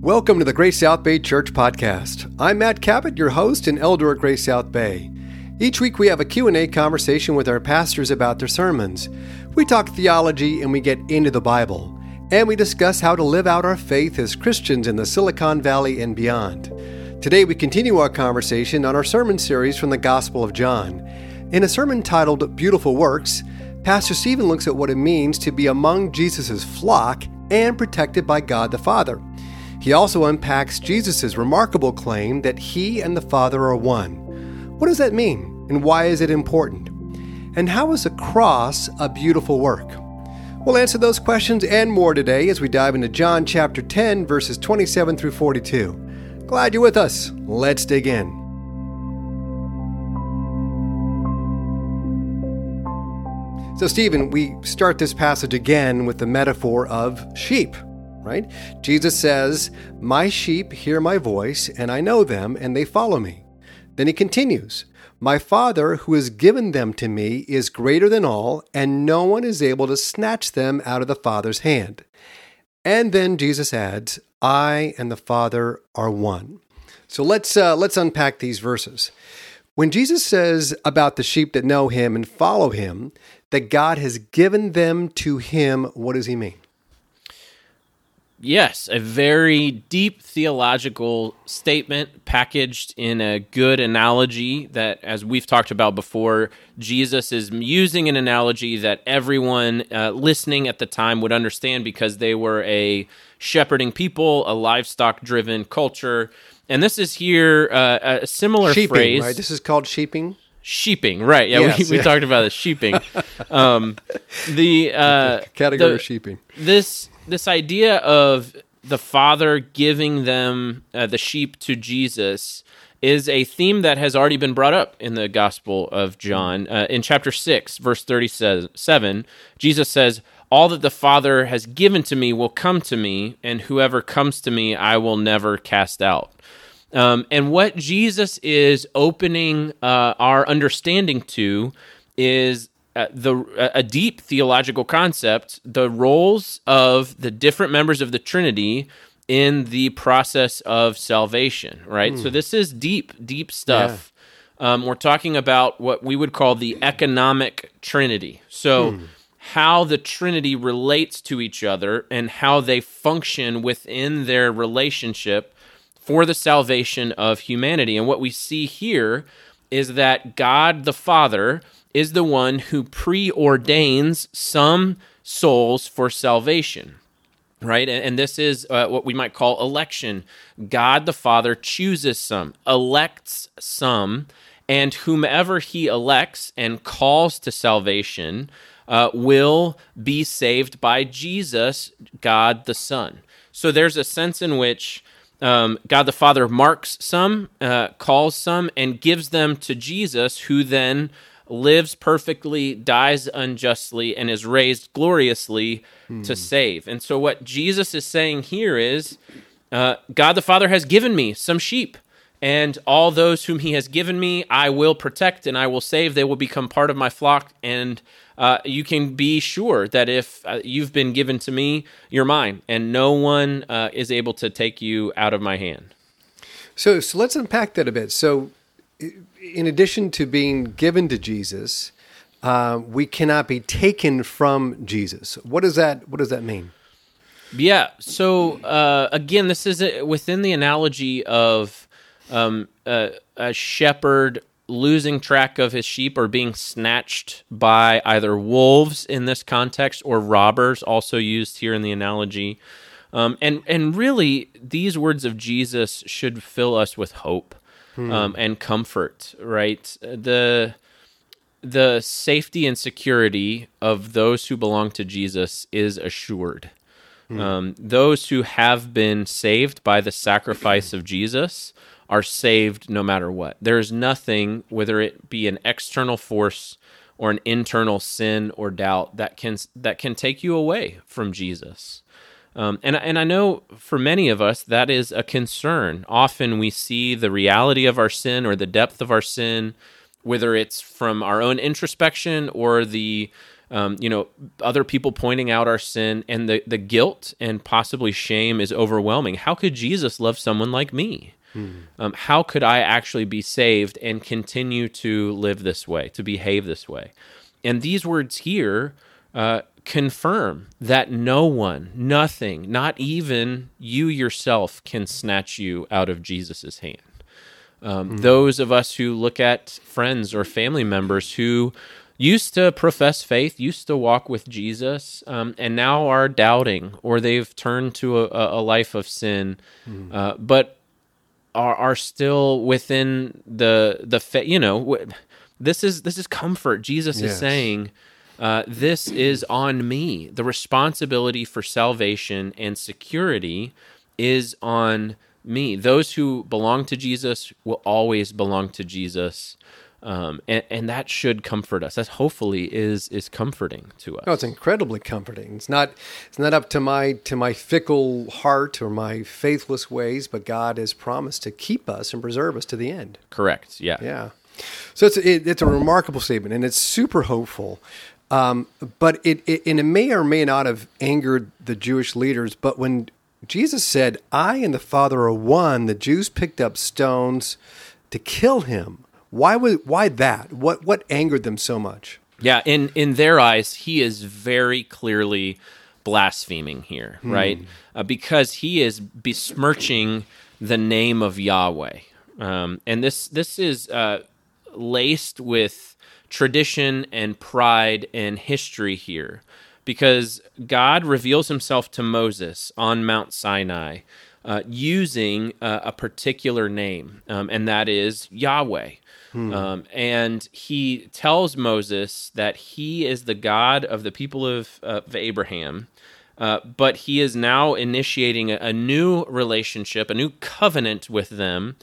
Welcome to the Grace South Bay Church podcast. I'm Matt Cabot, your host and elder at Grace South Bay. Each week we have a Q&A conversation with our pastors about their sermons. We talk theology and we get into the Bible, and we discuss how to live out our faith as Christians in the Silicon Valley and beyond. Today we continue our conversation on our sermon series from the Gospel of John. In a sermon titled Beautiful Works, Pastor Stephen looks at what it means to be among Jesus' flock and protected by God the Father. He also unpacks Jesus' remarkable claim that he and the Father are one. What does that mean, and why is it important? And how is a cross a beautiful work? We'll answer those questions and more today as we dive into John chapter 10, verses 27 through 42. Glad you're with us. Let's dig in. So, Stephen, we start this passage again with the metaphor of sheep right? Jesus says, My sheep hear my voice, and I know them, and they follow me. Then he continues, My Father, who has given them to me, is greater than all, and no one is able to snatch them out of the Father's hand. And then Jesus adds, I and the Father are one. So let's uh, let's unpack these verses. When Jesus says about the sheep that know him and follow him, that God has given them to him, what does he mean? Yes, a very deep theological statement packaged in a good analogy that, as we've talked about before, Jesus is using an analogy that everyone uh, listening at the time would understand because they were a shepherding people, a livestock driven culture. And this is here uh, a similar sheeping, phrase. Right? This is called sheeping sheeping right yeah yes, we, we yeah. talked about the sheeping um the uh category the, of sheeping this this idea of the father giving them uh, the sheep to Jesus is a theme that has already been brought up in the Gospel of John. Uh, in chapter 6, verse 37, Jesus says, All that the Father has given to me will come to me, and whoever comes to me I will never cast out. Um, and what Jesus is opening uh, our understanding to is uh, the a deep theological concept, the roles of the different members of the Trinity in the process of salvation, right? Mm. So hmm. this is deep, deep stuff. Yeah. Um, we're talking about what we would call the economic Trinity. So mm. how the Trinity relates to each other and how they function within their relationship for the salvation of humanity. And what we see here is that God the Father is the one who preordains some souls for salvation right? And, this is uh, what we might call election. God the Father chooses some, elects some, and whomever he elects and calls to salvation uh, will be saved by Jesus, God the Son. So there's a sense in which um, God the Father marks some, uh, calls some, and gives them to Jesus, who then lives perfectly, dies unjustly, and is raised gloriously hmm. to save. And so, what Jesus is saying here is uh, God the Father has given me some sheep, and all those whom He has given me, I will protect and I will save. They will become part of my flock. And uh, you can be sure that if uh, you've been given to me, you're mine, and no one uh, is able to take you out of my hand. So, so let's unpack that a bit. So, in addition to being given to Jesus, uh, we cannot be taken from Jesus. What does that What does that mean? Yeah. So uh, again, this is a, within the analogy of um, a, a shepherd losing track of his sheep or being snatched by either wolves in this context or robbers, also used here in the analogy. Um, and and really, these words of Jesus should fill us with hope hmm. um, and comfort, right? The the safety and security of those who belong to Jesus is assured. Hmm. Um, those who have been saved by the sacrifice of Jesus are saved no matter what. There is nothing, whether it be an external force or an internal sin or doubt, that can that can take you away from Jesus. Um, and and I know for many of us that is a concern. Often we see the reality of our sin or the depth of our sin, whether it's from our own introspection or the um, you know, other people pointing out our sin, and the the guilt and possibly shame is overwhelming. How could Jesus love someone like me? Um, how could I actually be saved and continue to live this way, to behave this way? And these words here uh, confirm that no one, nothing, not even you yourself, can snatch you out of Jesus' hand. Um, Those of us who look at friends or family members who used to profess faith, used to walk with Jesus, um, and now are doubting, or they've turned to a, a life of sin, uh, but are are still within the the fa- you know w- this is this is comfort. Jesus is saying. Uh, this is on me. The responsibility for salvation and security is on me. Those who belong to Jesus will always belong to Jesus, um, and, and that should comfort us. That hopefully is is comforting to us. No, it's incredibly comforting. It's not it's not up to my to my fickle heart or my faithless ways, but God has promised to keep us and preserve us to the end. Correct. Yeah. Yeah. So it's it, it's a remarkable statement, and it's super hopeful. Um, but it, it and it may or may not have angered the Jewish leaders. But when Jesus said, "I and the Father are one," the Jews picked up stones to kill him. Why was why that? What what angered them so much? Yeah, in in their eyes, he is very clearly blaspheming here, right? Uh, because he is besmirching the name of Yahweh, um, and this this is uh, laced with tradition and pride and history here, because God reveals Himself to Moses on Mount Sinai. Uh, using uh, a particular name, um, and that is Yahweh. Um, and he tells Moses that he is the God of the people of, uh, of Abraham, uh, but he is now initiating a, a new relationship, a new covenant with them,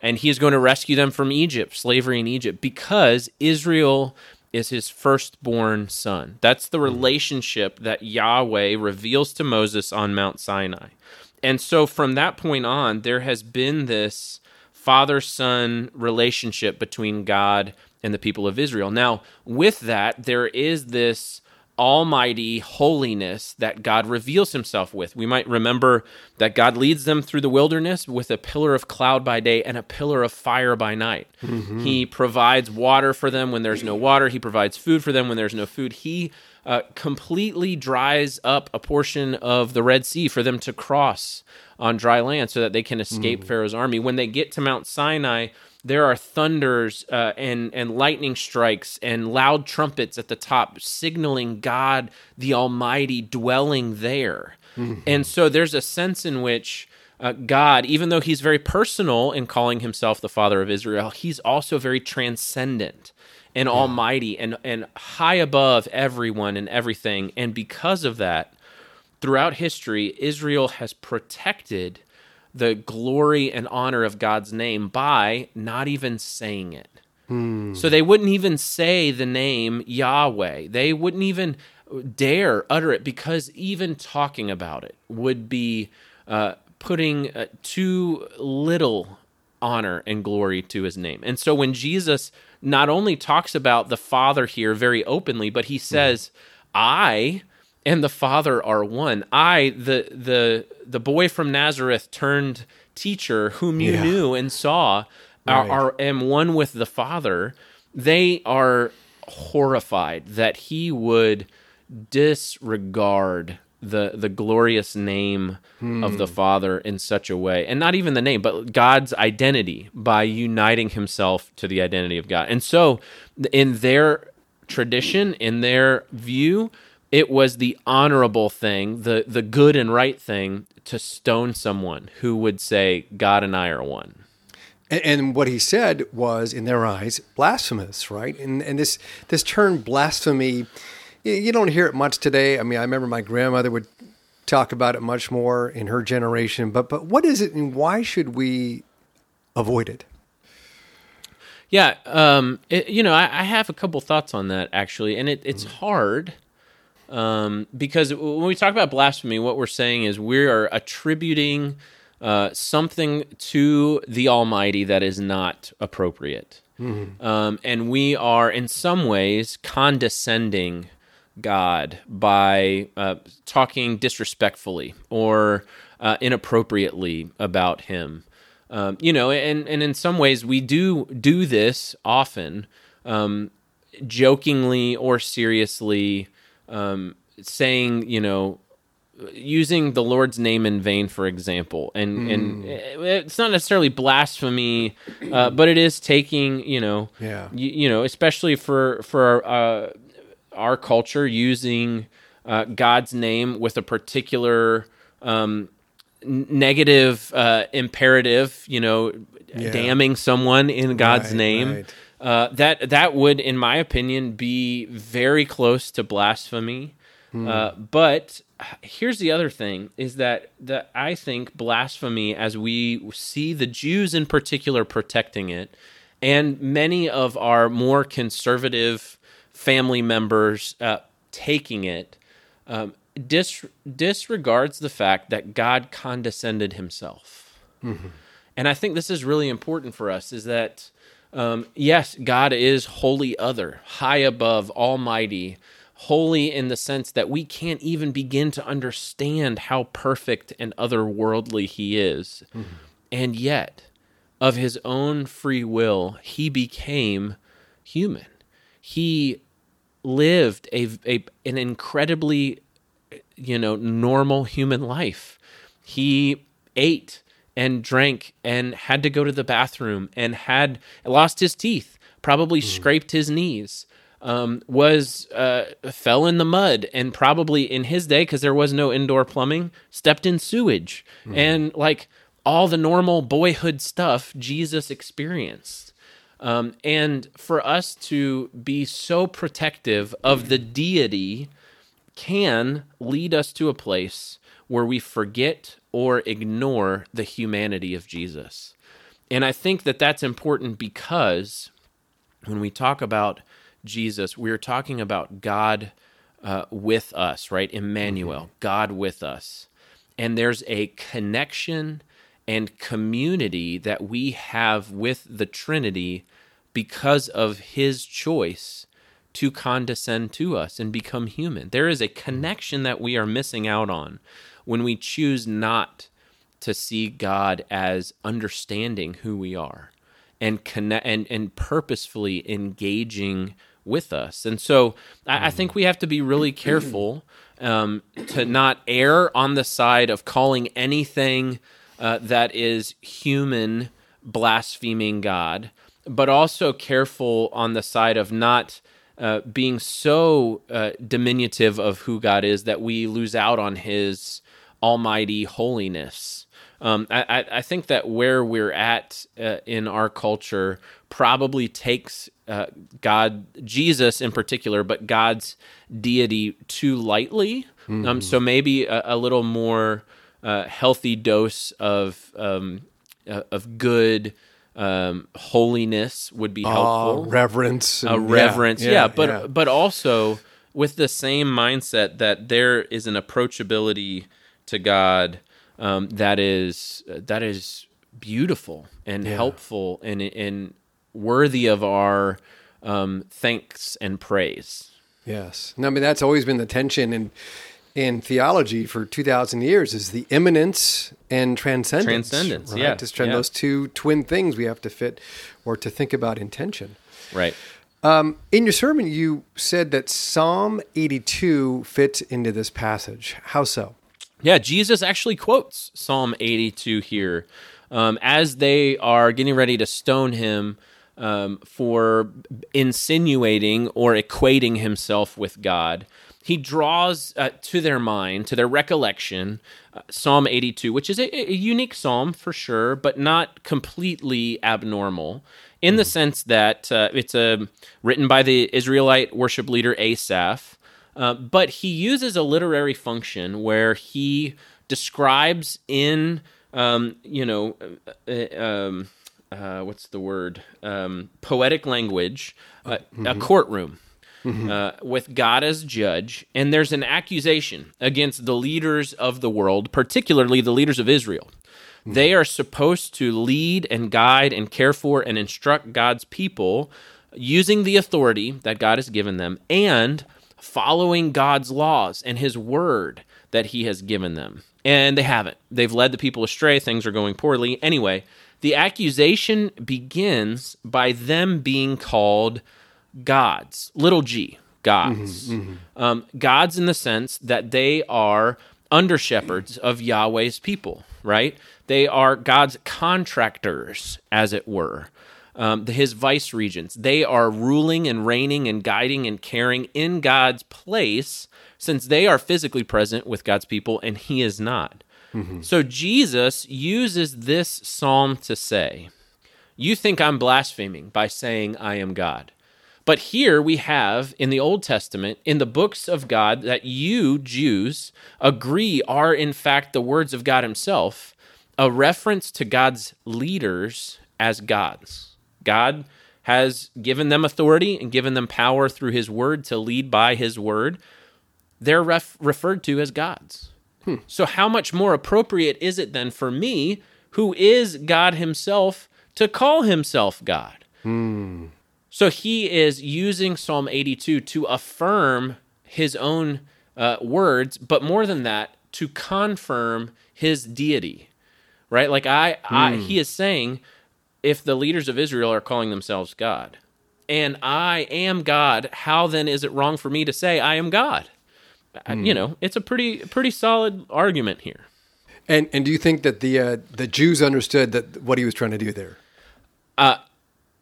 and he is going to rescue them from Egypt, slavery in Egypt, because Israel is his firstborn son. That's the hmm. relationship that Yahweh reveals to Moses on Mount Sinai. And so from that point on, there has been this father son relationship between God and the people of Israel. Now, with that, there is this almighty holiness that God reveals himself with. We might remember that God leads them through the wilderness with a pillar of cloud by day and a pillar of fire by night. He provides water for them when there's no water, He provides food for them when there's no food. He uh, completely dries up a portion of the Red Sea for them to cross on dry land so that they can escape Pharaoh's army. When they get to Mount Sinai, there are thunders uh, and and lightning strikes and loud trumpets at the top, signaling God the Almighty dwelling there. And so there's a sense in which uh, God, even though He's very personal in calling Himself the Father of Israel, He's also very transcendent and almighty and and high above everyone and everything. And because of that, throughout history, Israel has protected the glory and honor of God's name by not even saying it. So they wouldn't even say the name Yahweh. They wouldn't even dare utter it because even talking about it would be uh, putting uh, too little honor and glory to his name. And so when Jesus not only talks about the Father here very openly, but he says, I and the Father are one. I, the the the boy from Nazareth turned teacher whom you Yeah. knew and saw are, Right. are am one with the Father. They are horrified that he would disregard the the glorious name of the hmm. Father in such a way, and not even the name, but God's identity by uniting Himself to the identity of God. And so, in their tradition, in their view, it was the honorable thing, the the good and right thing, to stone someone who would say, "God and I are one." And, and what he said was, in their eyes, blasphemous, right? And and this this term blasphemy, you don't hear it much today. I mean, I remember my grandmother would talk about it much more in her generation. But but what is it, and why should we avoid it? Yeah, um, it, you know, I, I have a couple thoughts on that actually, and it, it's hard um, because when we talk about blasphemy, what we're saying is we are attributing uh, something to the Almighty that is not appropriate, um, and we are in some ways condescending God by uh, talking disrespectfully or uh, inappropriately about Him. Um, you know, and and in some ways we do do this often, um, jokingly or seriously, um, saying you know using the Lord's name in vain, for example, and mm. and it's not necessarily blasphemy, uh, but it is taking you know, yeah, you, you know, especially for for uh, our culture using uh, God's name with a particular um, negative uh, imperative, you know, yeah. damning someone in God's right, name. Right. Uh, that that would, in my opinion, be very close to blasphemy. Hmm. Uh, but here's the other thing: is that that I think blasphemy, as we see the Jews in particular protecting it, and many of our more conservative family members uh, taking it, um, dis- disregards the fact that God condescended Himself. Mm-hmm. And I think this is really important for us: is that um, yes, God is holy, other, high above, almighty, holy in the sense that we can't even begin to understand how perfect and otherworldly He is. Mm-hmm. And yet, of His own free will, He became human. He lived a, a an incredibly you know normal human life he ate and drank and had to go to the bathroom and had lost his teeth probably mm. scraped his knees um, was uh, fell in the mud and probably in his day because there was no indoor plumbing stepped in sewage mm. and like all the normal boyhood stuff jesus experienced um, and for us to be so protective of the deity can lead us to a place where we forget or ignore the humanity of Jesus. And I think that that's important because when we talk about Jesus, we're talking about God uh, with us, right? Emmanuel, mm-hmm. God with us. And there's a connection and community that we have with the Trinity because of his choice to condescend to us and become human. There is a connection that we are missing out on when we choose not to see God as understanding who we are and connect and, and purposefully engaging with us. And so I, I think we have to be really careful um, to not err on the side of calling anything uh, that is human blaspheming God, but also careful on the side of not uh, being so uh, diminutive of who God is that we lose out on His almighty holiness. Um, I, I, think that where we're at uh, in our culture probably takes uh, God, Jesus in particular, but God's deity too lightly. Mm-hmm. Um, so maybe a, a little more uh, healthy dose of um, of good um, holiness would be helpful. Uh, reverence, a reverence, yeah, yeah, yeah but yeah. but also with the same mindset that there is an approachability to God um, that is that is beautiful and helpful and and worthy of our um, thanks and praise. Yes, no, I mean that's always been the tension and in theology for 2,000 years is the immanence and transcendence. Transcendence, right? yeah. Just yeah. those two twin things we have to fit or to think about intention. Right. Um, in your sermon, you said that Psalm 82 fits into this passage. How so? Yeah, Jesus actually quotes Psalm 82 here um, as they are getting ready to stone him um, for insinuating or equating himself with God he draws uh, to their mind, to their recollection, uh, Psalm 82, which is a, a, unique psalm for sure, but not completely abnormal in the mm-hmm. sense that uh, it's a, uh, written by the Israelite worship leader Asaph. Uh, but he uses a literary function where he describes in, um, you know, uh, um, what's the word? Um, poetic language, mm-hmm. a courtroom mm-hmm. uh, with God as judge, and there's an accusation against the leaders of the world, particularly the leaders of Israel. Mm-hmm. They are supposed to lead and guide and care for and instruct God's people using the authority that God has given them and following God's laws and his word that he has given them. And they haven't. They've led the people astray. Things are going poorly. Anyway, the accusation begins by them being called gods, little g, gods. Mm-hmm, mm-hmm. Um, gods in the sense that they are under shepherds of Yahweh's people, right? They are God's contractors, as it were. Um, his vice regents. They are ruling and reigning and guiding and caring in God's place since they are physically present with God's people and he is not. Mm-hmm. So Jesus uses this psalm to say, You think I'm blaspheming by saying I am God. But here we have in the Old Testament, in the books of God, that you, Jews, agree are in fact the words of God Himself, a reference to God's leaders as gods. God has given them authority and given them power through His word to lead by His word. They're ref- referred to as gods. Hmm. So, how much more appropriate is it then for me, who is God Himself, to call Himself God? Hmm. So he is using Psalm 82 to affirm his own uh, words, but more than that, to confirm his deity. Right? Like I, I, hmm. he is saying, if the leaders of Israel are calling themselves God, and I am God, how then is it wrong for me to say I am God? Mm. You know, it's a pretty pretty solid argument here. And and do you think that the uh, the Jews understood that what he was trying to do there? Uh,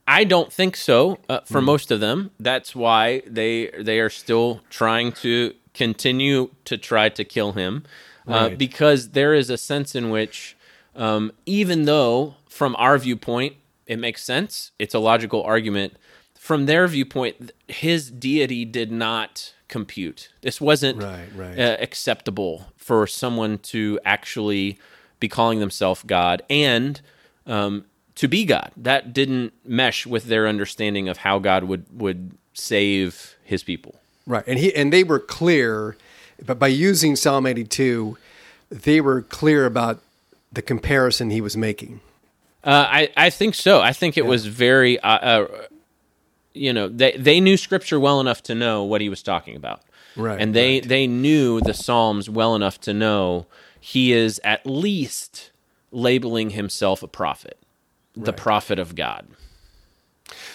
I don't think so uh, for mm. most of them. That's why they they are still trying to continue to try to kill him uh, right. because there is a sense in which um, even though from our viewpoint it makes sense, it's a logical argument. From their viewpoint, his deity did not compute. This wasn't right, right. Uh, acceptable for someone to actually be calling themselves God and um, to be God. That didn't mesh with their understanding of how God would would save his people. Right. And he and they were clear but by using Psalm 82 they were clear about the comparison he was making. Uh, I I think so. I think it yeah. was very uh, uh, you know, they they knew scripture well enough to know what he was talking about. Right. And they right. they knew the Psalms well enough to know he is at least labeling himself a prophet the prophet of God.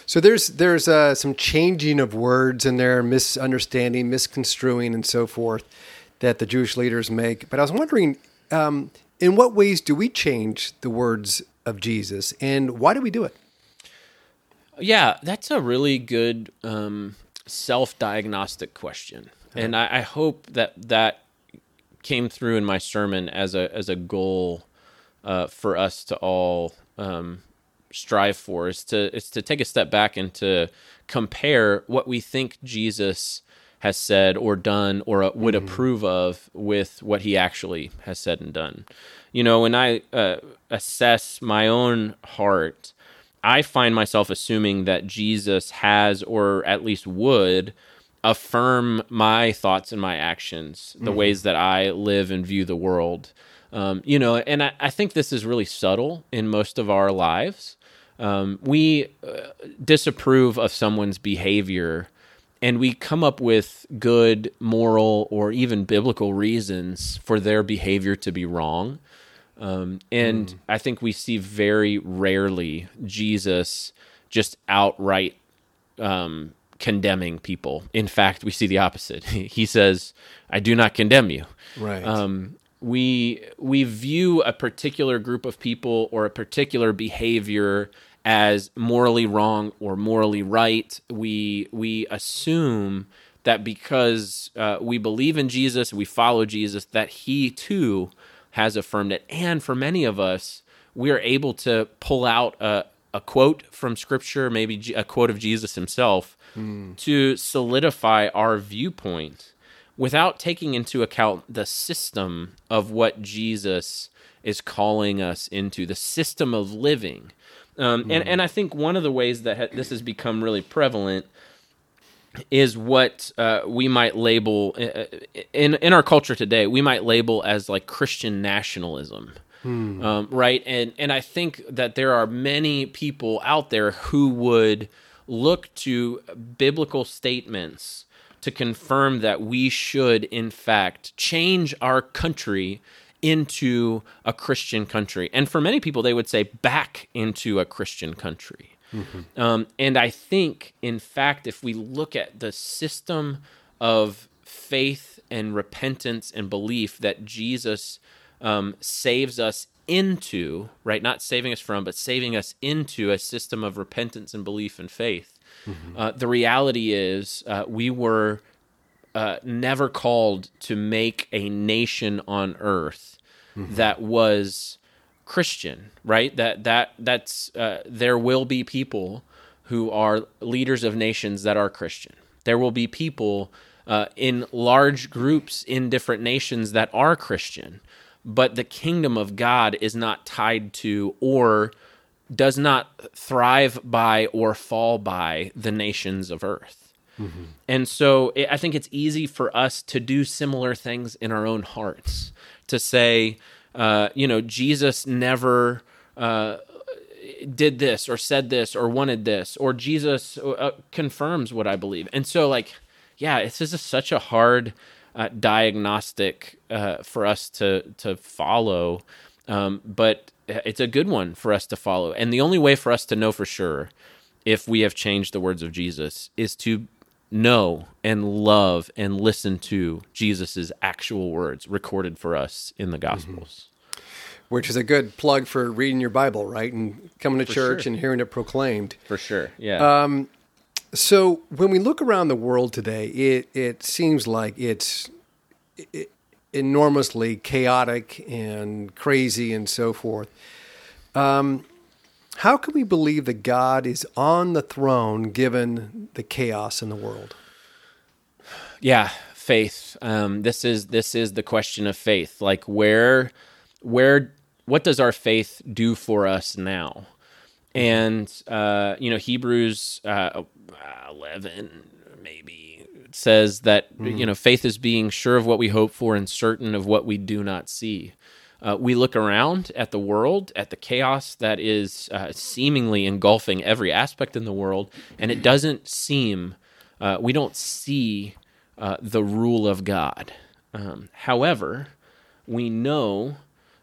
So there's there's uh, some changing of words in there, misunderstanding, misconstruing, and so forth that the Jewish leaders make. But I was wondering, um, in what ways do we change the words of Jesus, and why do we do it? Yeah, that's a really good um, self-diagnostic question, and I, I hope that that came through in my sermon as a as a goal uh, for us to all um, strive for is to is to take a step back and to compare what we think Jesus has said or done or uh, would mm-hmm. approve of with what he actually has said and done. You know, when I uh, assess my own heart, I find myself assuming that Jesus has or at least would affirm my thoughts and my actions, the mm-hmm. ways that I live and view the world. Um, you know, and I, I, think this is really subtle in most of our lives. Um, we uh, disapprove of someone's behavior and we come up with good moral or even biblical reasons for their behavior to be wrong. Um, and mm. I think we see very rarely Jesus just outright um, condemning people. In fact, we see the opposite. he says, "I do not condemn you." Right. Um, we we view a particular group of people or a particular behavior as morally wrong or morally right. We we assume that because uh, we believe in Jesus, we follow Jesus, that He too has affirmed it. And for many of us, we are able to pull out a, a quote from Scripture, maybe a quote of Jesus Himself, mm. to solidify our viewpoint without taking into account the system of what Jesus is calling us into, the system of living. Um, mm. and, hmm. and I think one of the ways that ha- this has become really prevalent is what uh, we might label uh, uh, in in our culture today. We might label as like Christian nationalism, hmm. um, right? And and I think that there are many people out there who would look to biblical statements to confirm that we should, in fact, change our country into a Christian country. And for many people, they would say back into a Christian country. Mm-hmm. Um, and I think, in fact, if we look at the system of faith and repentance and belief that Jesus um, saves us into, right? Not saving us from, but saving us into a system of repentance and belief and faith. Mm-hmm. Uh, the reality is, uh, we were uh, never called to make a nation on earth mm-hmm. that was Christian, right? That that that's uh, there will be people who are leaders of nations that are Christian. There will be people uh, in large groups in different nations that are Christian, but the kingdom of God is not tied to or does not thrive by or fall by the nations of earth. Mm-hmm. And so it, I think it's easy for us to do similar things in our own hearts to say, uh, you know, Jesus never uh, did this or said this or wanted this, or Jesus uh, confirms what I believe. And so, like, yeah, this is such a hard uh, diagnostic uh, for us to to follow, um, but it's a good one for us to follow. And the only way for us to know for sure if we have changed the words of Jesus is to know and love and listen to Jesus's actual words recorded for us in the Gospels. Mm-hmm. Which is a good plug for reading your Bible, right? And coming to for church sure. and hearing it proclaimed. For sure, yeah. Um, so when we look around the world today, it it seems like it's it, enormously chaotic and crazy and so forth. Um, how can we believe that God is on the throne given the chaos in the world? Yeah, faith. Um, this is this is the question of faith. Like where where what does our faith do for us now? And uh, you know, Hebrews uh, eleven maybe says that mm. you know faith is being sure of what we hope for and certain of what we do not see. Uh, we look around at the world, at the chaos that is uh, seemingly engulfing every aspect in the world, and it doesn't seem, uh, we don't see uh, the rule of God. Um, however, we know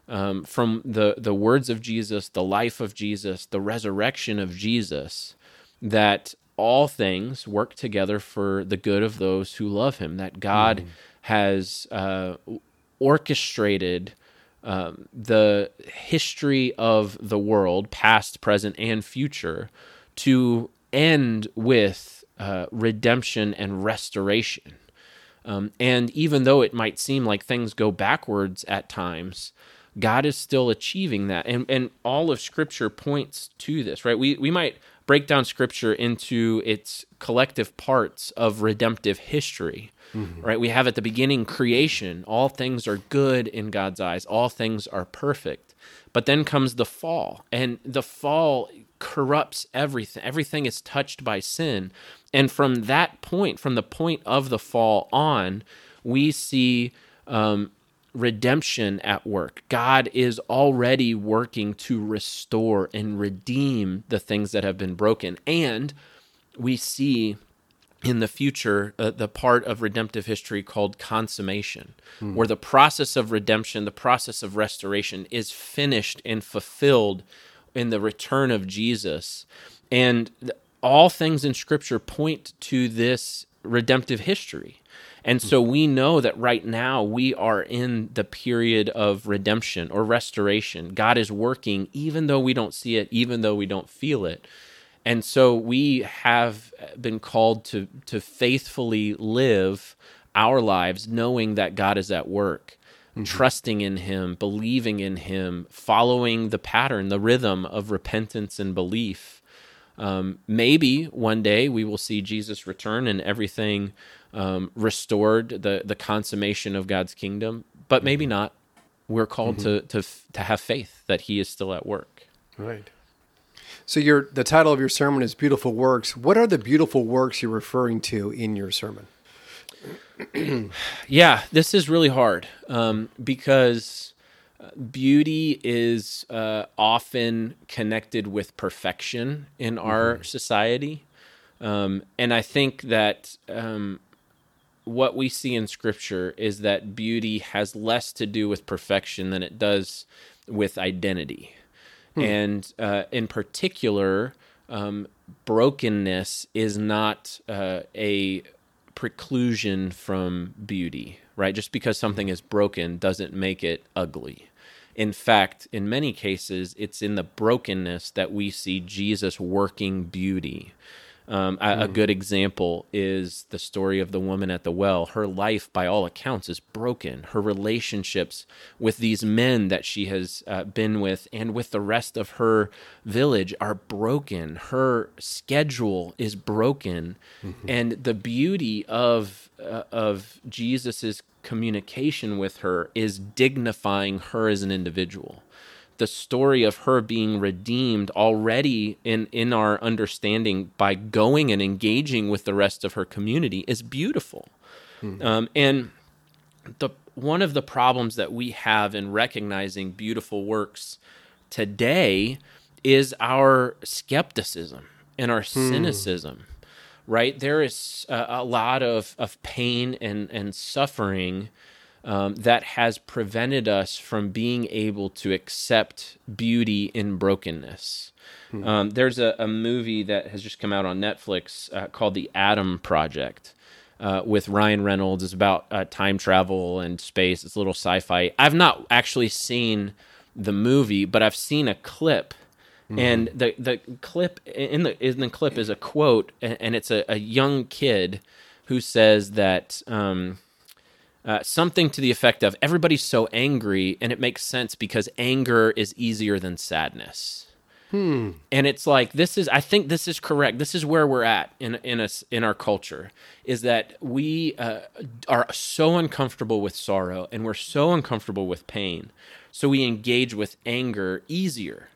um, from the, the words of Jesus, the life of Jesus, the resurrection of Jesus, that all things work together for the good of those who love him, that God mm. has uh, orchestrated um, the history of the world, past, present, and future, to end with uh, redemption and restoration. Um, and even though it might seem like things go backwards at times, God is still achieving that. And, and all of Scripture points to this, right? We, we might break down Scripture into its collective parts of redemptive history, mm-hmm. right? We have at the beginning creation. All things are good in God's eyes, all things are perfect. But then comes the fall, and the fall corrupts everything. Everything is touched by sin. And from that point, from the point of the fall on, we see um, redemption at work. God is already working to restore and redeem the things that have been broken. And we see in the future uh, the part of redemptive history called consummation, mm. where the process of redemption, the process of restoration is finished and fulfilled in the return of Jesus. And all things in Scripture point to this redemptive history. And so we know that right now we are in the period of redemption or restoration. God is working even though we don't see it, even though we don't feel it. And so we have been called to to faithfully live our lives knowing that God is at work. Mm-hmm. Trusting in Him, believing in Him, following the pattern, the rhythm of repentance and belief. Um, maybe one day we will see Jesus return and everything um, restored the the consummation of God's kingdom, but maybe mm-hmm. not. We're called mm-hmm. to to to have faith that He is still at work. Right. So your the title of your sermon is "Beautiful Works." What are the beautiful works you're referring to in your sermon? yeah, this is really hard um, because uh, beauty is uh, often connected with perfection in our mm-hmm. society. Um, and I think that um, what we see in scripture is that beauty has less to do with perfection than it does with identity. Hmm. And uh, in particular, um, brokenness is not uh, a preclusion from beauty, right? Just because something is broken doesn't make it ugly. In fact, in many cases, it's in the brokenness that we see Jesus working beauty. Um, a, a, hmm. good example is the story of the woman at the well. Her life, by all accounts, is broken. Her relationships with these men that she has uh, been with and with the rest of her village are broken. Her schedule is broken, mm-hmm. and the beauty of uh, of Jesus's communication with her is dignifying her as an individual the story of her being redeemed already in in our understanding by going and engaging with the rest of her community is beautiful hmm. um, and the one of the problems that we have in recognizing beautiful works today is our skepticism and our hmm. cynicism right there is a, a lot of of pain and and suffering um, that has prevented us from being able to accept beauty in brokenness. Hmm. Um, there's a, a, movie that has just come out on Netflix uh, called The Adam Project. Uh, with Ryan Reynolds, it's about uh, time travel and space. It's a little sci-fi. I've not actually seen the movie, but I've seen a clip, mm-hmm. and the the clip in the in the clip is a quote, and it's a, a young kid who says that um, uh, something to the effect of everybody's so angry and it makes sense because anger is easier than sadness hmm. and it's like this is i think this is correct this is where we're at in in us in our culture is that we uh, are so uncomfortable with sorrow and we're so uncomfortable with pain so we engage with anger easier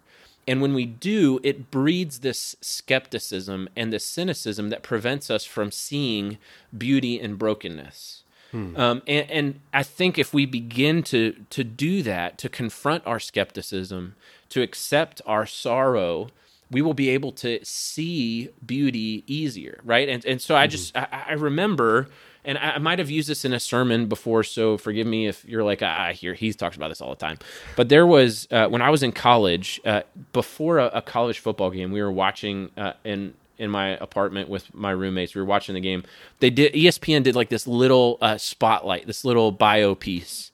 and when we do, it breeds this skepticism and this cynicism that prevents us from seeing beauty in brokenness. Hmm. Um, and, and I think if we begin to to do that, to confront our skepticism, to accept our sorrow, we will be able to see beauty easier, right? And and so I mm-hmm. just I, I remember and I, might have used this in a sermon before, so forgive me if you're like, I hear he talks about this all the time. But there was uh, when I was in college, uh, before a, a, college football game, we were watching, uh, and in my apartment with my roommates. We were watching the game. They did ESPN did like this little uh, spotlight, this little bio piece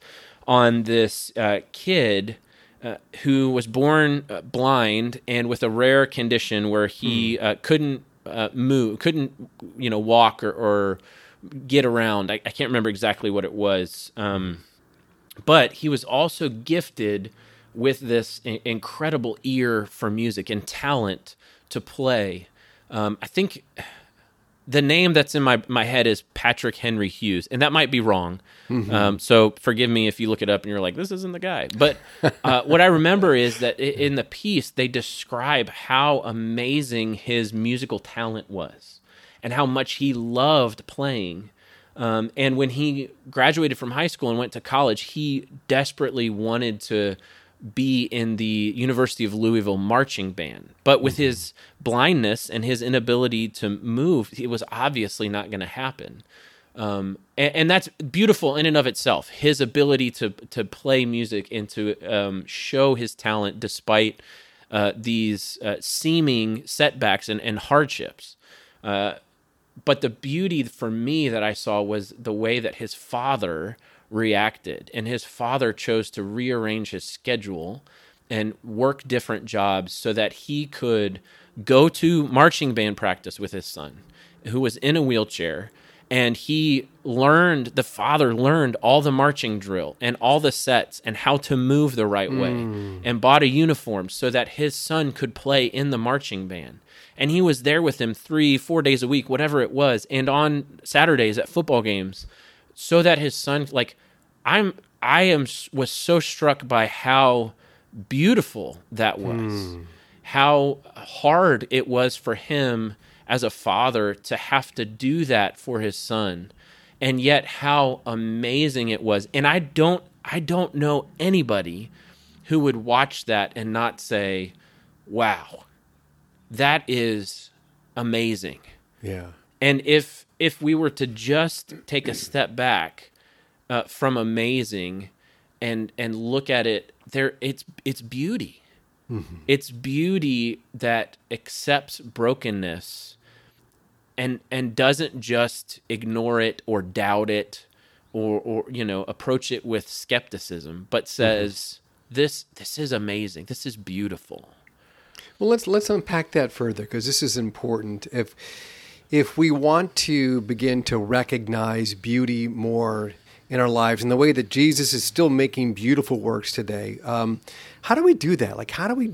on this uh, kid uh, who was born uh, blind and with a rare condition where he hmm. Uh, couldn't uh, move, couldn't you know walk or, or get around. I, I, can't remember exactly what it was, um, but he was also gifted with this incredible ear for music and talent to play um, I think the name that's in my, my head is Patrick Henry Hughes, and that might be wrong. Mm-hmm. Um, so forgive me if you look it up and you're like, this isn't the guy. But uh, what I remember is that in the piece, they describe how amazing his musical talent was and how much he loved playing. Um, and when he graduated from high school and went to college, he desperately wanted to be in the University of Louisville marching band. But with his blindness and his inability to move, it was obviously not going to happen. Um, and, and, that's beautiful in and of itself. His ability to to play music and to um, show his talent despite uh, these uh, seeming setbacks and, and hardships. Uh, but the beauty for me that I saw was the way that his father reacted. And his father chose to rearrange his schedule and work different jobs so that he could go to marching band practice with his son, who was in a wheelchair. And he learned, the father learned all the marching drill and all the sets and how to move the right way mm. and bought a uniform so that his son could play in the marching band. And he was there with him three, four days a week, whatever it was. And on Saturdays at football games, so that his son like I'm I am was so struck by how beautiful that was. Hmm. How hard it was for him as a father to have to do that for his son. And yet how amazing it was. And I don't I don't know anybody who would watch that and not say, "Wow. That is amazing." Yeah. And if if we were to just take a step back uh, from amazing and and look at it there it's it's beauty mm-hmm. it's beauty that accepts brokenness and and doesn't just ignore it or doubt it or or you know approach it with skepticism but mm-hmm. says mm-hmm. this this is amazing this is beautiful well let's let's unpack that further because this is important if if we want to begin to recognize beauty more in our lives and the way that Jesus is still making beautiful works today, um, how do we do that? Like, how do we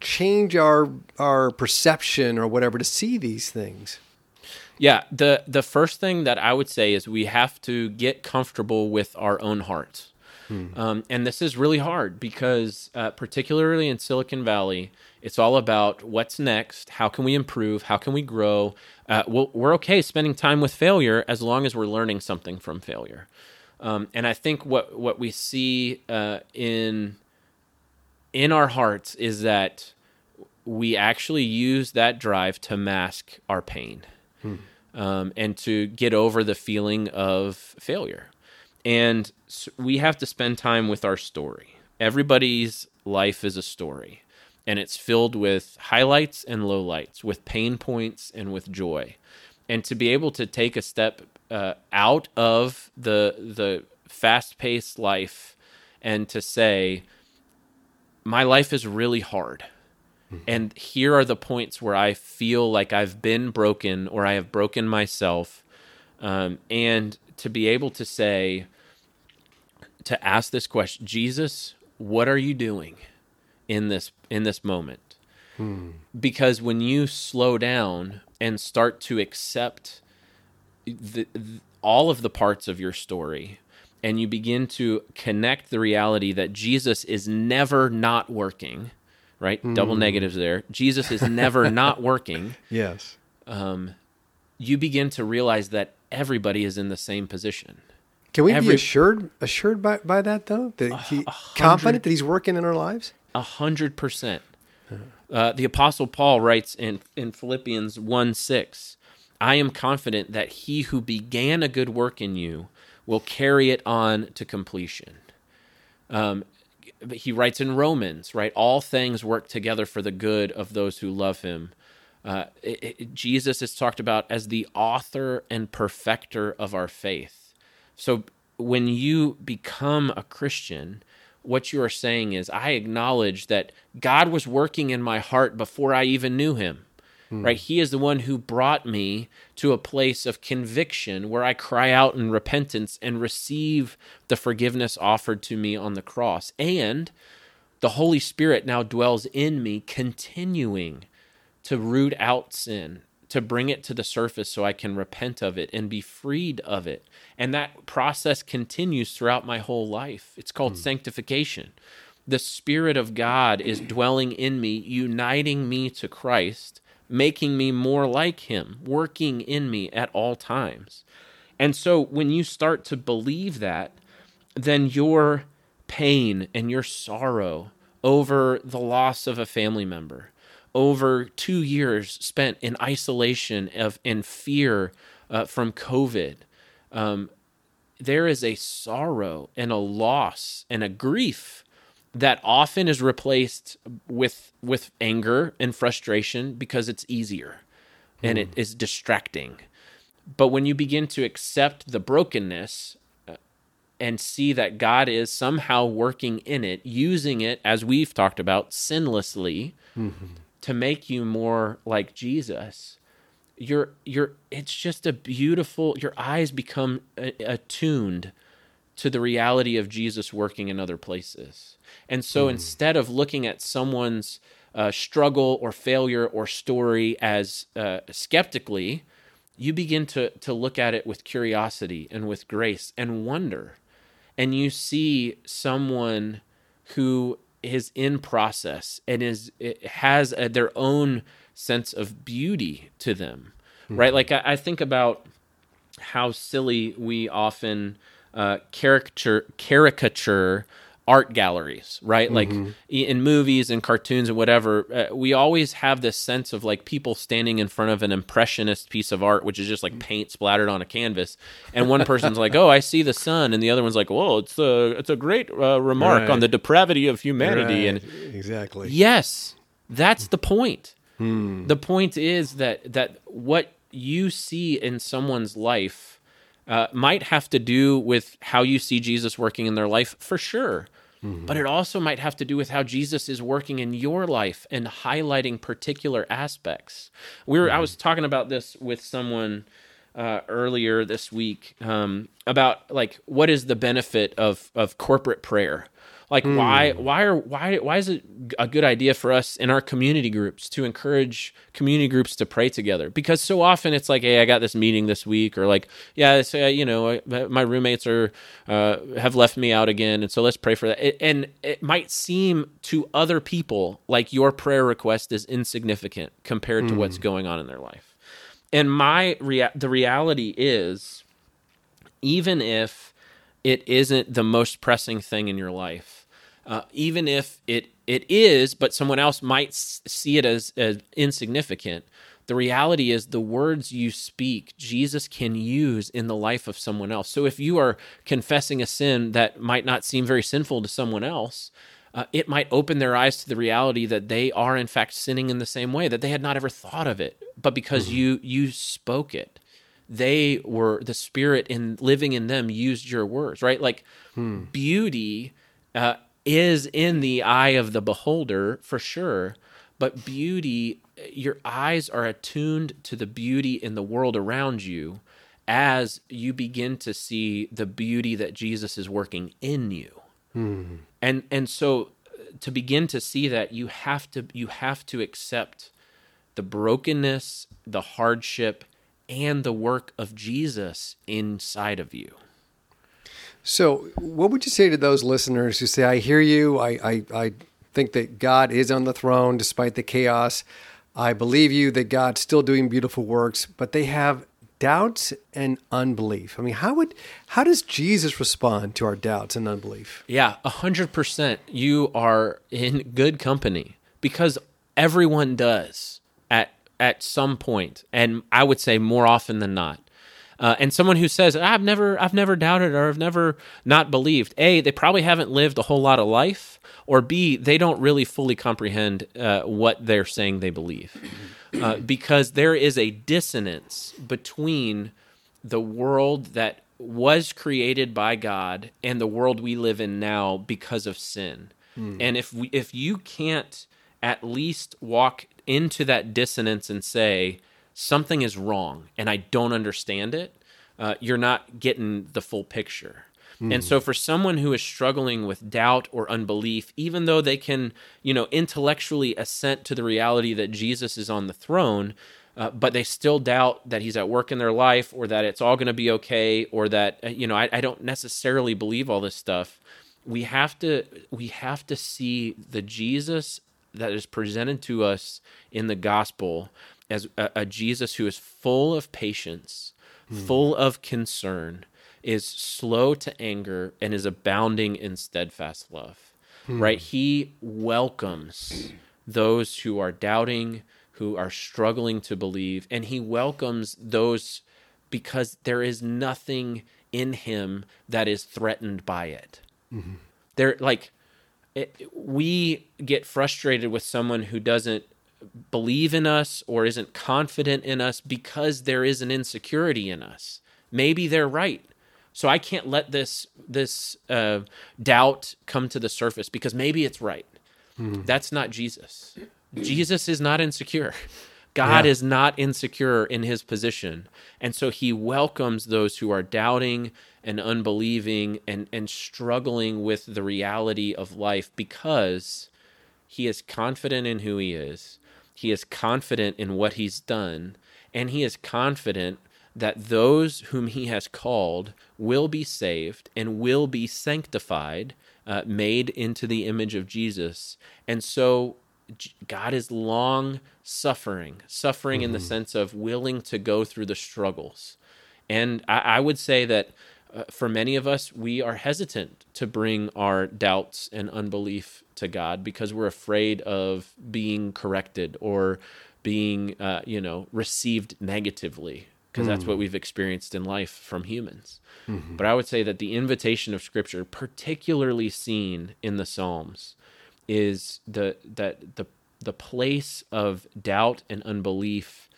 change our our perception or whatever to see these things? Yeah, the the first thing that I would say is we have to get comfortable with our own hearts, hmm. um, and this is really hard because, uh, particularly in Silicon Valley, it's all about what's next, how can we improve, how can we grow. Uh, we we are okay spending time with failure as long as we're learning something from failure. Um, and I think what what we see uh, in in our hearts is that we actually use that drive to mask our pain hmm. um, and to get over the feeling of failure. And we have to spend time with our story. Everybody's life is a story and it's filled with highlights and lowlights, with pain points and with joy. And to be able to take a step uh, out of the the fast paced life and to say, my life is really hard. Mm-hmm. And here are the points where I feel like I've been broken or I have broken myself. Um, and to be able to say, to ask this question, Jesus, what are you doing? in this in this moment. Hmm. Because when you slow down and start to accept the, the, all of the parts of your story and you begin to connect the reality that Jesus is never not working, right? Mm. Double negatives there. Jesus is never not working. Yes. Um, you begin to realize that everybody is in the same position. Can we Every, be assured assured by, by that though? That he, confident that he's working in our lives? A hundred percent. Uh, the apostle Paul writes in, in Philippians 1 6, I am confident that he who began a good work in you will carry it on to completion. Um, he writes in Romans, right? All things work together for the good of those who love him. Uh, it, it, Jesus is talked about as the author and perfecter of our faith. So when you become a Christian, what you are saying is, I acknowledge that God was working in my heart before I even knew him. Hmm. Right? He is the one who brought me to a place of conviction where I cry out in repentance and receive the forgiveness offered to me on the cross. And the Holy Spirit now dwells in me, continuing to root out sin to bring it to the surface so I can repent of it and be freed of it. And that process continues throughout my whole life. It's called mm. sanctification. The Spirit of God is dwelling in me, uniting me to Christ, making me more like Him, working in me at all times. And so when you start to believe that, then your pain and your sorrow over the loss of a family member, over two years spent in isolation of in fear uh, from COVID. Um, there is a sorrow and a loss and a grief that often is replaced with with anger and frustration because it's easier and it hmm. distracting. But when you begin to accept the brokenness uh, and see that God is somehow working in it, using it as we've talked about sinlessly, mm-hmm to make you more like Jesus, you're you're it's just a beautiful your eyes become attuned to the reality of Jesus working in other places. And so mm. instead of looking at someone's uh, struggle or failure or story as uh, skeptically, you begin to to look at it with curiosity and with grace and wonder. And you see someone who is in process and is has a, their own sense of beauty to them, mm-hmm. right? Like I, I, think about how silly we often uh, caricature caricature art galleries, right? Like Mm-hmm. in movies and cartoons and whatever, uh, we always have this sense of like people standing in front of an impressionist piece of art, which is just like paint splattered on a canvas, and one person's like, "Oh, I see the sun," and the other one's like, "Well, it's a it's a great uh, remark Right. on the depravity of humanity." And exactly. Yes, that's the point. Hmm. The point is that that what you see in someone's life uh, might have to do with how you see Jesus working in their life, for sure. Mm-hmm. But it also might have to do with how Jesus is working in your life and highlighting particular aspects. We were, I Mm-hmm. was talking about this with someone uh, earlier this week um, about like what is the benefit of of corporate prayer like why why are why why is it a good idea for us in our community groups to encourage community groups to pray together? Because so often it's like hey i got this meeting this week or like yeah it's, uh, you know uh, my roommates are uh, have left me out again and so let's pray for that. It, and it might seem to other people like your prayer request is insignificant compared to what's going on in their life. And my rea- the reality is even if it isn't the most pressing thing in your life uh, even if it it is but someone else might see it as, as insignificant the reality is the words you speak jesus can use in the life of someone else. So if you are confessing a sin that might not seem very sinful to someone else uh, it might open their eyes to the reality that they are in fact sinning in the same way that they had not ever thought of it but because you you spoke it. They were the spirit in living in them used your words right? Like beauty uh, is in the eye of the beholder for sure but beauty your eyes are attuned to the beauty in the world around you as you begin to see the beauty that jesus is working in you. And and so uh, to begin to see that you have to you have to accept the brokenness the hardship and the work of jesus inside of you So, what would you say to those listeners who say, I hear you, I, I, I think that God is on the throne despite the chaos. I believe you that God's still doing beautiful works, but they have doubts and unbelief. I mean, how would how does Jesus respond to our doubts and unbelief? Yeah, a hundred percent. You are in good company because everyone does at at some point, and I would say more often than not. Uh, and someone who says I've never I've never doubted or I've never not believed, a they probably haven't lived a whole lot of life, or b they don't really fully comprehend uh, what they're saying they believe, uh, because there is a dissonance between the world that was created by God and the world we live in now because of sin. And if we if you can't at least walk into that dissonance and say something is wrong and I don't understand it, uh, you're not getting the full picture. And so for someone who is struggling with doubt or unbelief, even though they can, you know, intellectually assent to the reality that Jesus is on the throne, uh, but they still doubt that he's at work in their life or that it's all going to be okay or that uh, you know I, I don't necessarily believe all this stuff we have to we have to see the jesus that is presented to us in the gospel as a, a jesus who is full of patience hmm. full of concern is slow to anger and is abounding in steadfast love hmm. right? He welcomes those who are doubting who are struggling to believe and he welcomes those because there is nothing in him that is threatened by it. Mm-hmm. There like it, we get frustrated with someone who doesn't believe in us or isn't confident in us because there is an insecurity in us. Maybe they're right. So i can't let this this uh, doubt come to the surface because maybe it's right. That's not jesus. Jesus is not insecure. God Yeah. is not insecure in his position. And so he welcomes those who are doubting and unbelieving and and struggling with the reality of life because he is confident in who he is. He is confident in what he's done. And he is confident that those whom he has called will be saved and will be sanctified, uh, made into the image of Jesus. And so God is long suffering, suffering in the sense of willing to go through the struggles. And I, I would say that uh, for many of us, we are hesitant to bring our doubts and unbelief to God because we're afraid of being corrected or being, uh, you know, received negatively because that's what hmm. we've experienced in life from humans. Mm-hmm. But I would say that the invitation of Scripture, particularly seen in the Psalms, is the that the the place of doubt and unbelief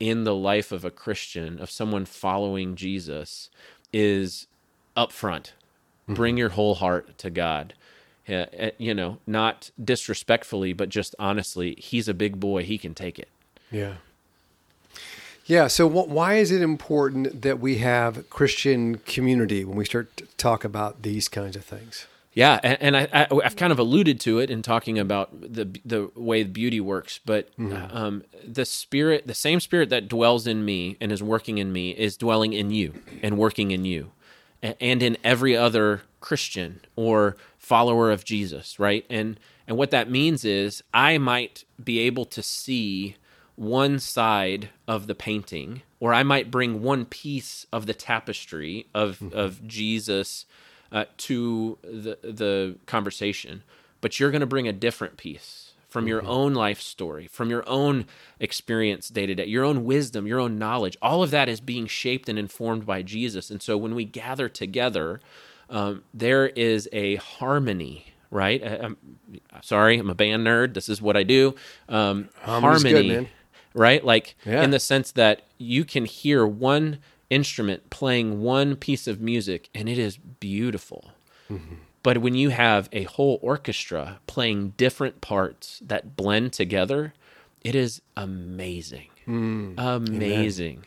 in the life of a Christian, of someone following Jesus, is up front. Bring mm-hmm. your whole heart to God. Uh, uh, you know, not disrespectfully, but just honestly, he's a big boy. He can take it. Yeah. Yeah. So, wh- why is it important that we have Christian community when we start to talk about these kinds of things? Yeah, and, and I, I've kind of alluded to it in talking about the the way beauty works, but um, the spirit, the same spirit that dwells in me and is working in me, is dwelling in you and working in you, and in every other Christian or follower of Jesus, right? And and what that means is I might be able to see one side of the painting, or I might bring one piece of the tapestry of of Jesus uh, to the the conversation, but you're going to bring a different piece from your own life story, from your own experience day to day, your own wisdom, your own knowledge. All of that is being shaped and informed by Jesus. And so when we gather together, um, there is a harmony. Right? I- I'm sorry, I'm a band nerd. This is what I do. Um, good, harmony, man. right? Like Yeah. in the sense that you can hear one instrument playing one piece of music and it is beautiful. But when you have a whole orchestra playing different parts that blend together, it is amazing. Mm. Amazing.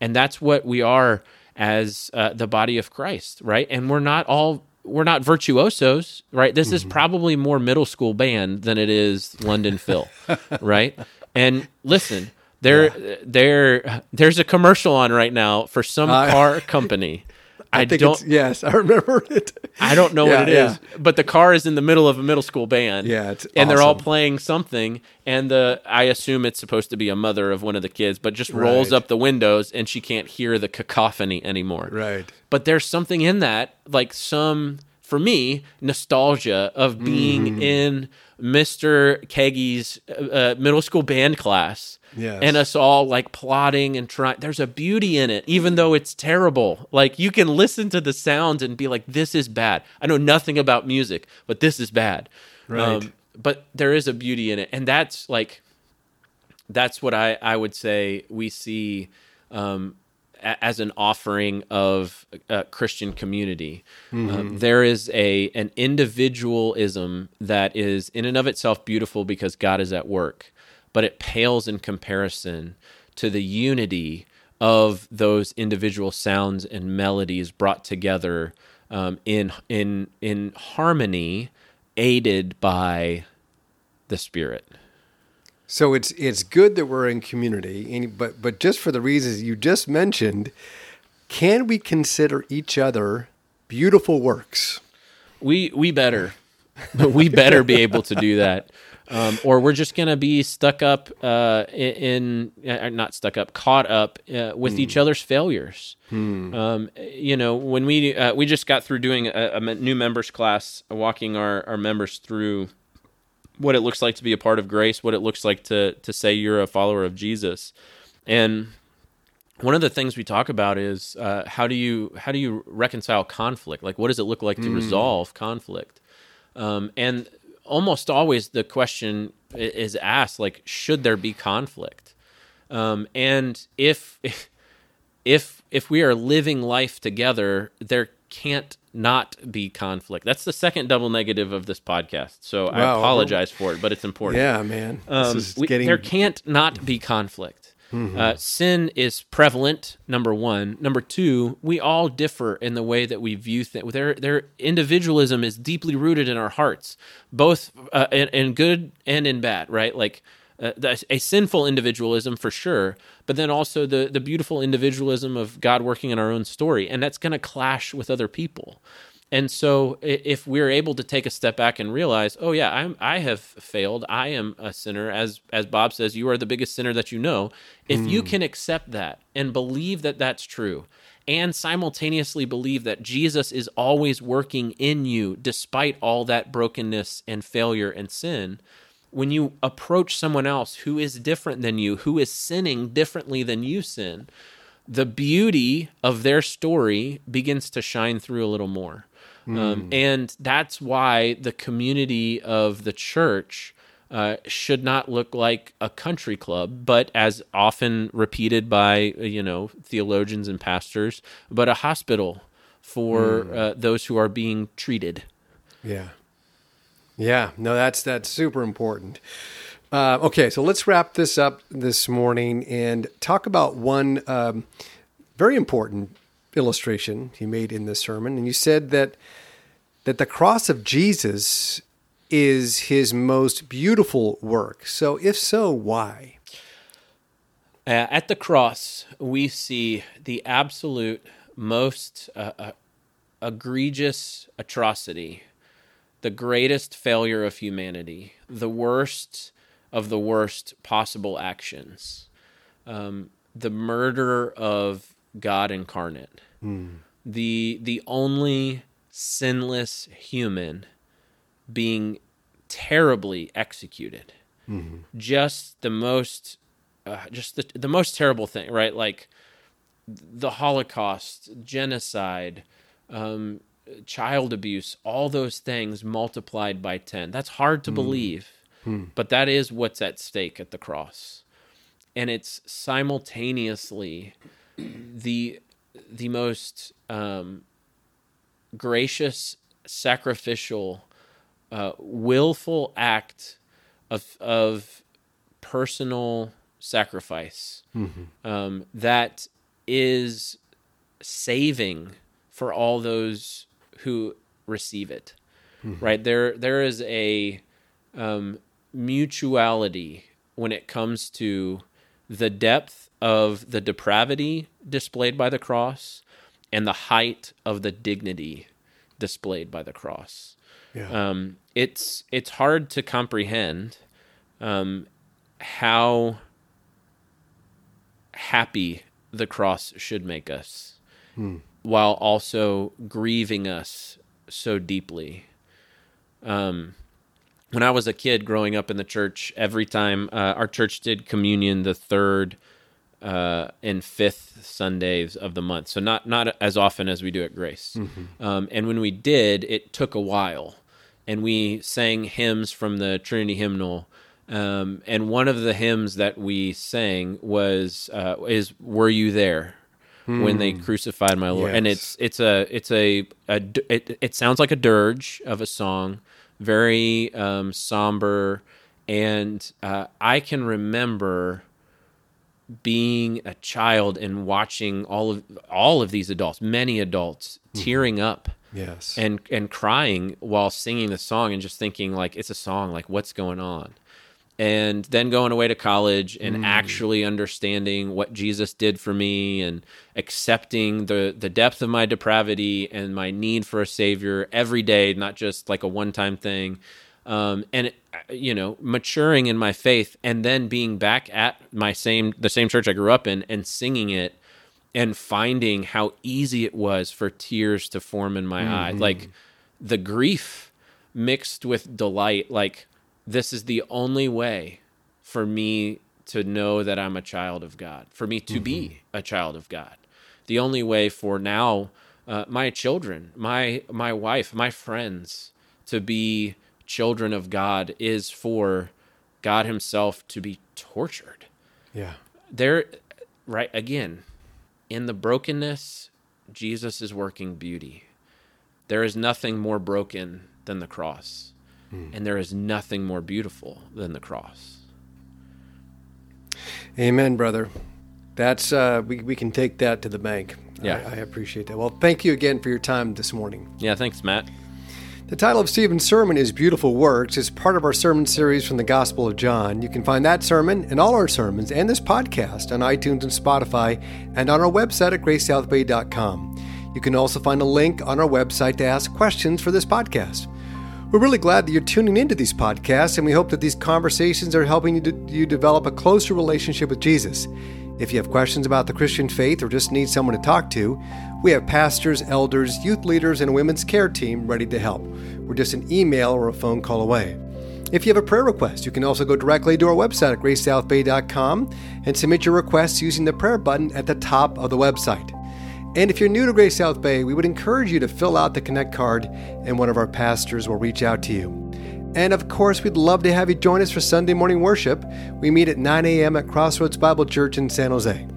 And that's what we are as uh, the body of Christ, right? And we're not all we're not virtuosos, right? This is mm-hmm. probably more middle school band than it is London Phil, right? And listen, there there there's a commercial on right now for some I- car company. I, think don't yes, I remember it. I don't know Yeah, what it is, but the car is in the middle of a middle school band. Yeah, it's and they're all playing something, and the I assume it's supposed to be a mother of one of the kids, but just rolls Right. up the windows and she can't hear the cacophony anymore. Right. But there's something in that, like some for me nostalgia of being Mm. in Mr. Keggy's uh, uh, middle school band class. Yes. And us all like plotting and trying. There's a beauty in it, even though it's terrible. Like you can listen to the sounds and be like, "This is bad." I know nothing about music, but this is bad. Um, Right. but there is a beauty in it, and that's like, that's what I I would say we see um, as an offering of uh, Christian community. Um, there is a an individualism that is in and of itself beautiful because God is at work, but it pales in comparison to the unity of those individual sounds and melodies brought together um, in in in harmony, aided by the Spirit. So it's it's good that we're in community, and, but but just for the reasons you just mentioned, can we consider each other beautiful works? we we better. We better be able to do that. Um, or we're just gonna be stuck up uh, in, in uh, not stuck up caught up uh, with each other's failures. Um, you know when we uh, we just got through doing a, a new members class walking our, our members through what it looks like to be a part of grace what it looks like to to say you're a follower of jesus and one of the things we talk about is uh, how do you how do you reconcile conflict? Like, what does it look like to resolve conflict? Um, and almost always the question is asked, like, should there be conflict? Um, and if if if we are living life together, there can't not be conflict. That's the second double negative of this podcast. So I Wow. apologize for it, but it's important. Yeah, man. Um, this is we- getting there can't not be conflict. Uh, sin is prevalent. Number one. Number two. We all differ in the way that we view things. Their their individualism is deeply rooted in our hearts, both uh, in, in good and in bad. Right? Like uh, the- a sinful individualism for sure, but then also the the beautiful individualism of God working in our own story, and that's going to clash with other people. And so, if we're able to take a step back and realize, oh yeah, I'm I have failed. I am a sinner. As as Bob says, you are the biggest sinner that you know. If you can accept that and believe that that's true, and simultaneously believe that Jesus is always working in you despite all that brokenness and failure and sin, when you approach someone else who is different than you, who is sinning differently than you sin, the beauty of their story begins to shine through a little more. Mm. Um, and that's why the community of the church uh, should not look like a country club, but as often repeated by you know theologians and pastors, but a hospital for mm. uh, those who are being treated. Yeah, yeah. No, that's that's super important. Uh, okay, so let's wrap this up this morning and talk about one um, very important illustration you made in this sermon, and you said that that the cross of Jesus is his most beautiful work. So, if so, why? Uh, at the cross, we see the absolute most uh, uh, egregious atrocity, the greatest failure of humanity, the worst of the worst possible actions, um, the murder of God incarnate, mm. the the only sinless human being terribly executed. Mm-hmm. Just the most, uh, just the the most terrible thing, right? Like the Holocaust, genocide, um, child abuse, all those things multiplied by ten. That's hard to mm. believe, mm. but that is what's at stake at the cross, and it's simultaneously the the most um, gracious, sacrificial uh, willful act of of personal sacrifice mm-hmm. um, that is saving for all those who receive it. Mm-hmm. Right there, there is a um, mutuality when it comes to the depth of the depravity displayed by the cross and the height of the dignity displayed by the cross. Yeah. Um, it's it's hard to comprehend um, how happy the cross should make us, hmm. While also grieving us so deeply. Um, when I was a kid growing up in the church, every time uh, our church did communion the third uh, and fifth Sundays of the month, so not not as often as we do at Grace. Mm-hmm. Um, and when we did, it took a while and we sang hymns from the Trinity hymnal. Um, and one of the hymns that we sang was uh, is "Were You There?" Hmm. when they hmm. crucified my Lord, yes. and it's it's a it's a, a it, it sounds like a dirge of a song, very um, somber, and uh, I can remember being a child and watching all of all of these adults, many adults, mm-hmm. tearing up yes and and crying while singing the song and just thinking like it's a song like what's going on and then going away to college and mm. actually understanding what Jesus did for me and accepting the the depth of my depravity and my need for a savior every day not just like a one-time thing um, and you know maturing in my faith and then being back at my same the same church I grew up in and singing it and finding how easy it was for tears to form in my mm-hmm. eyes like the grief mixed with delight like this is the only way for me to know that I'm a child of God for me to mm-hmm. be a child of God the only way for now uh, my children my my wife my friends to be children of God is for God himself to be tortured yeah there right again in the brokenness, Jesus is working beauty. There is nothing more broken than the cross, mm. and there is nothing more beautiful than the cross. Amen, brother. That's uh, we we can take that to the bank. Yeah, I, I appreciate that. Well, thank you again for your time this morning. Yeah, thanks, Matt. The title of Stephen's sermon is Beautiful Works. It's part of our sermon series from the Gospel of John. You can find that sermon and all our sermons and this podcast on iTunes and Spotify and on our website at gracesouthbay.com. You can also find a link on our website to ask questions for this podcast. We're really glad that you're tuning into these podcasts, and we hope that these conversations are helping you, you develop a closer relationship with Jesus. If you have questions about the Christian faith or just need someone to talk to, we have pastors, elders, youth leaders, and a women's care team ready to help. We're just an email or a phone call away. If you have a prayer request, you can also go directly to our website at gracesouthbay.com and submit your requests using the prayer button at the top of the website. And if you're new to Grace South Bay, we would encourage you to fill out the Connect card and one of our pastors will reach out to you. And of course, we'd love to have you join us for Sunday morning worship. We meet at 9 a.m. at Crossroads Bible Church in San Jose.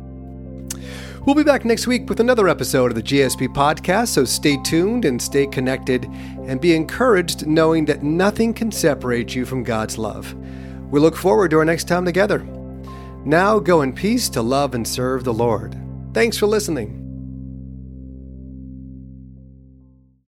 We'll be back next week with another episode of the GSB podcast, so stay tuned and stay connected and be encouraged knowing that nothing can separate you from God's love. We look forward to our next time together. Now go in peace to love and serve the Lord. Thanks for listening.